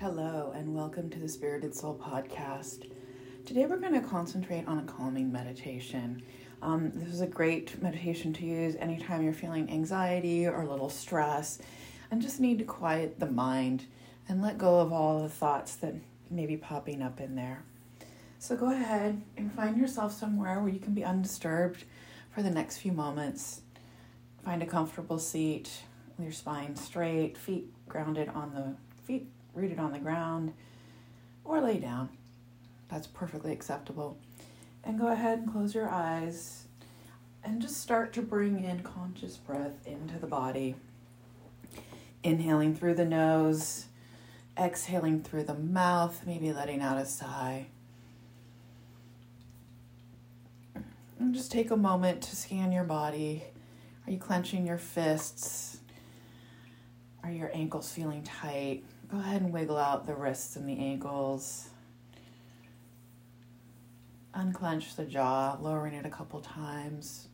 Hello, and welcome to the Spirited Soul Podcast. Today, we're going to concentrate on a calming meditation. Um, this is a great meditation to use anytime you're feeling anxiety or a little stress and just need to quiet the mind and let go of all the thoughts that may be popping up in there. So, go ahead and find yourself somewhere where you can be undisturbed for the next few moments. Find a comfortable seat with your spine straight, feet grounded on the feet rooted on the ground, or lay down. That's perfectly acceptable. And go ahead and close your eyes and just start to bring in conscious breath into the body. Inhaling through the nose, exhaling through the mouth, maybe letting out a sigh. And just take a moment to scan your body. Are you clenching your fists? Are your ankles feeling tight? Go ahead and wiggle out the wrists and the ankles. Unclench the jaw, lowering it a couple times.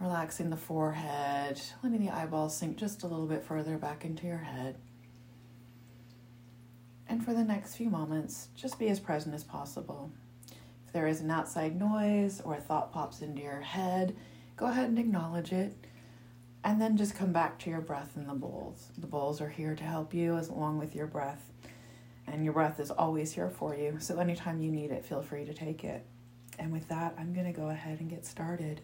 Relaxing the forehead, letting the eyeballs sink just a little bit further back into your head. And for the next few moments, just be as present as possible. If there is an outside noise or a thought pops into your head, go ahead and acknowledge it and then just come back to your breath and the bowls. The bowls are here to help you as along with your breath. And your breath is always here for you. So anytime you need it, feel free to take it. And with that, I'm going to go ahead and get started.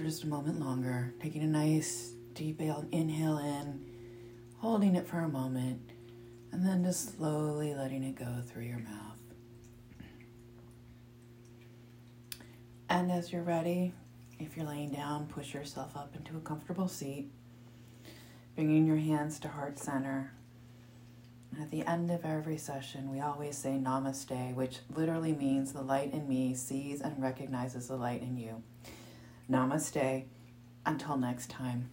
For just a moment longer. Taking a nice deep inhale in, holding it for a moment, and then just slowly letting it go through your mouth. And as you're ready, if you're laying down, push yourself up into a comfortable seat, bringing your hands to heart center. At the end of every session, we always say namaste, which literally means the light in me sees and recognizes the light in you. Namaste. Until next time.